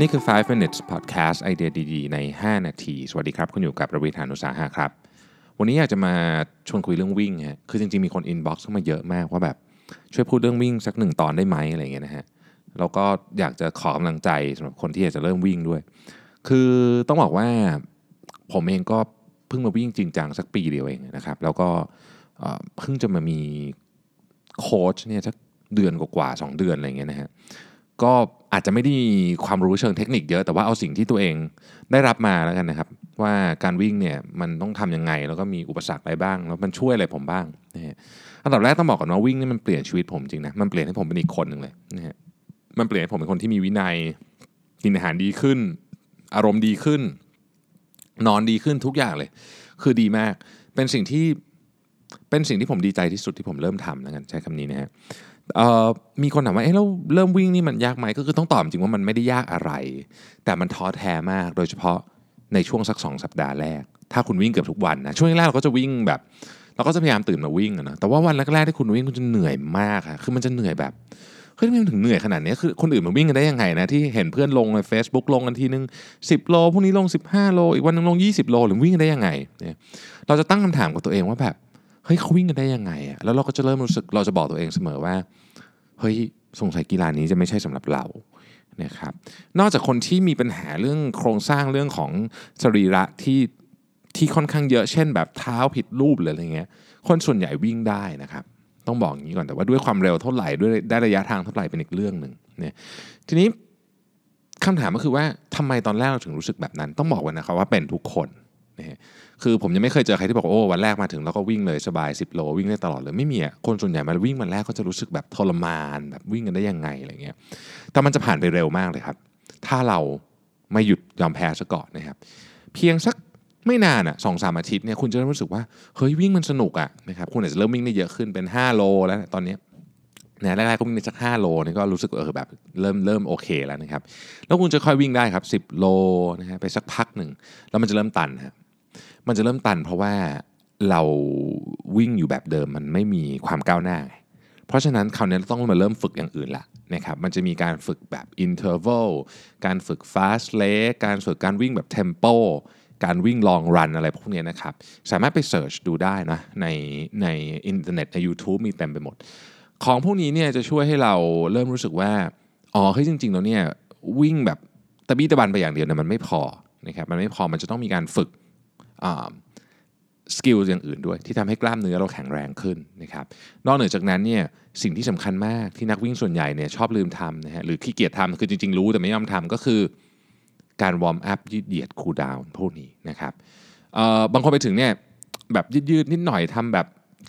นี่คือ 5 minutes podcast ไอเดียดีๆ ใน 5 นาที สวัสดีครับ คุณอยู่กับระวิธานุสาหะครับ วันนี้อยากจะมาชวนคุยเรื่องวิ่งฮะ คือจริงๆ มีคน inbox เข้ามาเยอะมากว่าแบบช่วยพูดเรื่องวิ่งสักหนึ่งตอนได้ไหมอะไรเงี้ยนะฮะ แล้วก็อยากจะขอกำลังใจสำหรับคนที่อยากจะเริ่มวิ่งด้วย คือต้องบอกว่าผมเองก็เพิ่งมาวิ่งจริงจังสักปีเดียวเองนะครับ แล้วก็เอ่อเพิ่งจะมามีโค้ชเนี่ยสักเดือนกว่าๆสองเดือนอะไรเงี้ยนะฮะ ก็อาจจะไม่ได้มีความรู้เชิงเทคนิคเยอะ แต่ว่าเอาสิ่งที่ตัวเองได้รับมาแล้วกันนะครับ ว่าการวิ่งเนี่ยมันต้องทำยังไง แล้วก็มีอุปสรรคอะไรบ้าง แล้วมันช่วยอะไรผมบ้างนะฮะอันดับแรกต้องบอกก่อนว่าวิ่งนี่มันเปลี่ยนชีวิตผมจริงนะมันเปลี่ยนให้ผมเป็นอีกคนหนึ่งเลยนะฮะมันเปลี่ยนให้ผมเป็นคนที่มีวินัยกินอาหารดีขึ้น อารมณ์ดีขึ้น นอนดีขึ้นทุกอย่างเลย คือดีมากเป็นสิ่งที่เป็นสิ่งที่ผมดีใจที่สุดที่ผมเริ่มทำแล้วกันใช้คำนี้นะฮะ มีคนถามว่าเอ๊ะเราเริ่มวิ่งนี่มันยากไหมก็คือต้องตอบจริงว่ามันไม่ได้ยากอะไร แต่มันท้อแท้มากโดยเฉพาะในช่วงสักสองสัปดาห์แรก ถ้าคุณวิ่งเกือบทุกวันนะช่วงแรกเราก็จะวิ่งแบบ เราก็จะพยายามตื่นมาวิ่งนะแต่ว่าวันแรกๆที่คุณวิ่งคุณจะเหนื่อยมากอะคือมันจะเหนื่อยแบบเฮ้ยทำไมมันถึงเหนื่อยขนาดนี้คือคนอื่นมาวิ่งกันได้ยังไงนะที่เห็นเพื่อนลงใน Facebook ลงกันทีนึง 10 โลพรุ่งนี้ลง 15 โล อีกวันนึงลง 20 โลหรือวิ่งกันได้ยังไงเนี่ยเราจะตั้งคำถามกับตัวเองว่าแบบ เฮ้ยเขาวิ่งกันได้ยังไงอะแล้วเราก็จะเริ่มรู้สึกเราจะบอกตัวเองเสมอว่า เฮ้ยสงสัยกีฬานี้จะไม่ใช่สำหรับเรานะครับนอกจากคนที่มีปัญหาเรื่องโครงสร้างเรื่องของสรีระที่ที่ค่อนข้างเยอะเช่น แบบเท้าผิดรูปหรืออะไรเงี้ยคนส่วนใหญ่วิ่งได้นะครับ ต้องบอกอย่างนี้ก่อนแต่ว่าด้วยความเร็วเท่าไหร่ด้วยได้ระยะทางเท่าไหร่เป็นอีกเรื่องหนึ่งเนี่ยทีนี้คำถามก็คือว่าทำไมตอนแรกเราถึงรู้สึกแบบนั้น ต้องบอกไว้นะครับว่าเป็นทุกคน นะฮะคือผมยังไม่เคยเจอใครที่บอกว่าโอ้วันแรกมาถึงแล้วก็วิ่งเลยสบาย 10 โลวิ่งได้ตลอดเลยไม่มีอะคนส่วนใหญ่มาวิ่งวันแรกก็จะรู้สึกแบบทรมานแบบวิ่งกันได้ยังไงอะไรเงี้ยแต่มันจะผ่านไปเร็วมากเลยครับ ถ้าเราไม่หยุดยอมแพ้ซะก่อนนะครับ เพียงสักไม่นานอะสองสามอาทิตย์เนี่ยคุณจะเริ่มรู้สึกว่าเฮ้ยวิ่งมันสนุกอะนะครับคุณอาจจะเริ่มวิ่งได้เยอะขึ้นเป็น 5 โลแล้วตอนนี้นะแรกๆก็วิ่งได้สัก5โลนี่ก็รู้สึกเออแบบเริ่มเริ่มโอเคแล้วนะครับแล้วคุณจะค่อยวิ่งได้ครับ 10 โลนะฮะไปสักพักหนึ่งแล้วมันจะเริ่มตันครับ มันจะเริ่มตันเพราะว่าเราวิ่งอยู่แบบเดิมมันไม่มีความก้าวหน้า เพราะฉะนั้นคราวนี้ต้องมาเริ่มฝึกอย่างอื่นละนะครับมันจะมีการฝึกแบบ interval การฝึก fast leg การฝึกการวิ่งแบบ tempo การวิ่ง long run อะไรพวกนี้นะครับ สามารถไป search ดูได้นะในในอินเทอร์เน็ตใน YouTube มีเต็มไปหมด ของพวกนี้เนี่ยจะช่วยให้เราเริ่มรู้สึกว่า อ๋อเฮ้ยจริง ๆ แล้วเนี่ยวิ่งแบบตะบี้ตะบันไปอย่างเดียวเนี่ยมันไม่พอนะครับมันไม่พอมันจะต้องมีการฝึก skill อย่างอื่นด้วย ที่ทำให้กล้ามเนื้อเราแข็งแรงขึ้นนะครับนอกเหนือจากนั้นเนี่ยสิ่งที่สำคัญมากที่นักวิ่งส่วนใหญ่เนี่ยชอบลืมทำนะฮะหรือขี้เกียจทำคือจริงๆรู้แต่ไม่ยอมทำก็คือการ warm up ยืดเหยียด cool down พวกนี้นะครับบางคนไปถึงเนี่ยแบบยืดๆนิดหน่อยทำแบบ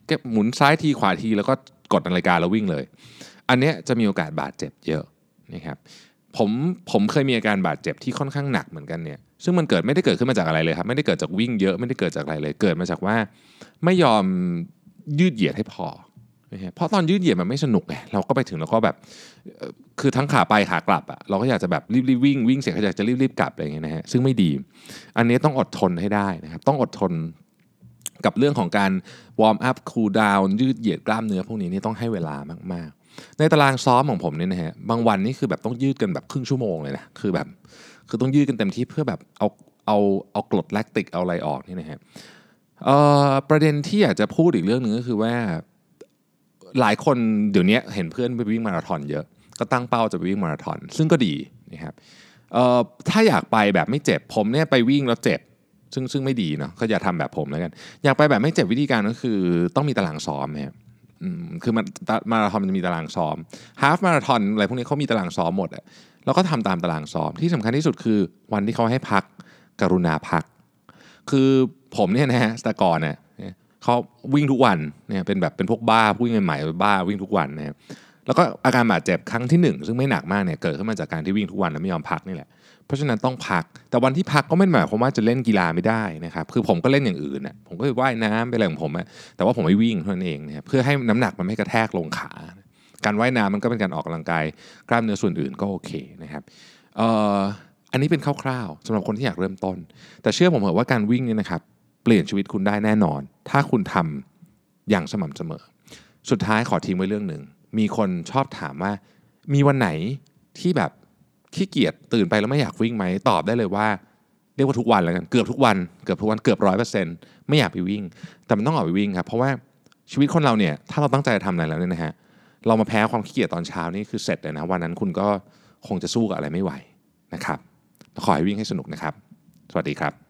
แกหมุนซ้ายทีขวาทีแล้วก็กดนาฬิกาแล้ววิ่งเลย อันเนี้ยจะมีโอกาสบาดเจ็บเยอะนะครับ ผมผมเคยมีอาการบาดเจ็บที่ค่อนข้างหนักเหมือนกันเนี่ยซึ่งมันเกิดไม่ได้เกิดขึ้นมาจากอะไรเลยครับ ไม่ได้เกิดจากวิ่งเยอะไม่ได้เกิดจากอะไรเลย เกิดมาจากว่า ไม่ยอมยืดเหยียดให้พอเพราะตอนยืดเหยียดมันไม่สนุกไงเราก็ไปถึงแล้วก็แบบคือทั้งขาไปขากลับอะเราก็อยากจะแบบรีบๆวิ่งวิ่งเสร็จก็อยากจะรีบๆกลับอะไรอย่างเงี้ยนะฮะซึ่งไม่ดี อันนี้ต้องอดทนให้ได้นะครับ ต้องอดทน กับเรื่องของการ warm up cool down ยืดเหยียดกล้ามเนื้อพวกนี้นี่ต้องให้เวลามากๆ ในตารางซ้อมของผมเนี่ยนะฮะบางวันนี่คือแบบต้องยืดกันแบบครึ่งชั่วโมงเลยนะคือแบบคือต้องยืดกันเต็มที่เพื่อแบบเอาเอาเอากรดแลคติกเอาอะไรออกนี่นะฮะประเด็นที่อยากจะพูดอีกเรื่องหนึ่งก็คือว่าหลายคนเดี๋ยวนี้เห็นเพื่อนไปวิ่งมาราธอนเยอะ ก็ตั้งเป้าจะไปวิ่งมาราธอนซึ่งก็ดีนะครับถ้าอยากไปแบบไม่เจ็บผมเนี่ยไปวิ่งแล้วเจ็บ ซึ่งซึ่งไม่ดีเนาะก็อย่าทำแบบผมแล้วกัน อยากไปแบบไม่เจ็บวิธีการก็คือต้องมีตารางซ้อมนะครับคือมันมาราธอนมันจะมีตารางซ้อมฮาฟมาราธอนอะไรพวกนี้เขามีตารางซ้อมหมดอะแล้วก็ทำตามตารางซ้อมที่สำคัญที่สุดคือวันที่เขาให้พักกรุณาพัก คือผมเนี่ยนะฮะสตากรเนี่ยเขาวิ่งทุกวันเนี่ยเป็นแบบเป็นพวกบ้าผู้วิ่งใหม่ๆบ้าวิ่งทุกวันนะครับ แล้วก็อาการบาดเจ็บครั้งที่หนึ่งซึ่งไม่หนักมากเนี่ยเกิดขึ้นมาจากการที่วิ่งทุกวันแล้วไม่ยอมพักนี่แหละ เพราะฉะนั้นต้องพัก แต่วันที่พักก็ไม่หมายความว่าจะเล่นกีฬาไม่ได้นะครับ คือผมก็เล่นอย่างอื่นน่ะผมก็ไปว่ายน้ำไปอะไรของผมอะแต่ว่าผมไม่วิ่งเท่านั้นเองนะครับเพื่อให้น้ำหนักมันไม่กระแทกลงขา การว่ายน้ำมันก็เป็นการออกกำลังกายกล้ามเนื้อส่วนอื่นก็โอเคนะครับเอ่ออันนี้เป็นคร่าวๆสำหรับคนที่อยากเริ่มต้น แต่เชื่อผมเถอะว่าการวิ่งเนี่ยนะครับเปลี่ยนชีวิตคุณได้แน่นอน ถ้าคุณทำอย่างสม่ำเสมอ สุดท้ายขอทิ้งไว้เรื่องหนึ่ง มีคนชอบถามว่า มีวันไหนที่แบบขี้เกียจตื่นไปแล้วไม่อยากวิ่งไหมตอบได้เลยว่า เรียกว่าทุกวันแล้วกันเกือบทุกวันเกือบทุกวันเกือบร้อยเปอร์เซ็นต์ไม่อยากไปวิ่ง แต่มันต้องออกไปวิ่งครับเพราะว่าชีวิตคนเราเนี่ยถ้าเราตั้งใจจะทำอะไรแล้วเนี่ยนะฮะเรามาแพ้ความขี้เกียจตอนเช้านี่คือเสร็จเลยนะวันนั้นคุณก็คงจะสู้กับอะไรไม่ไหวนะครับขอให้วิ่งให้สนุกนะครับ สวัสดีครับ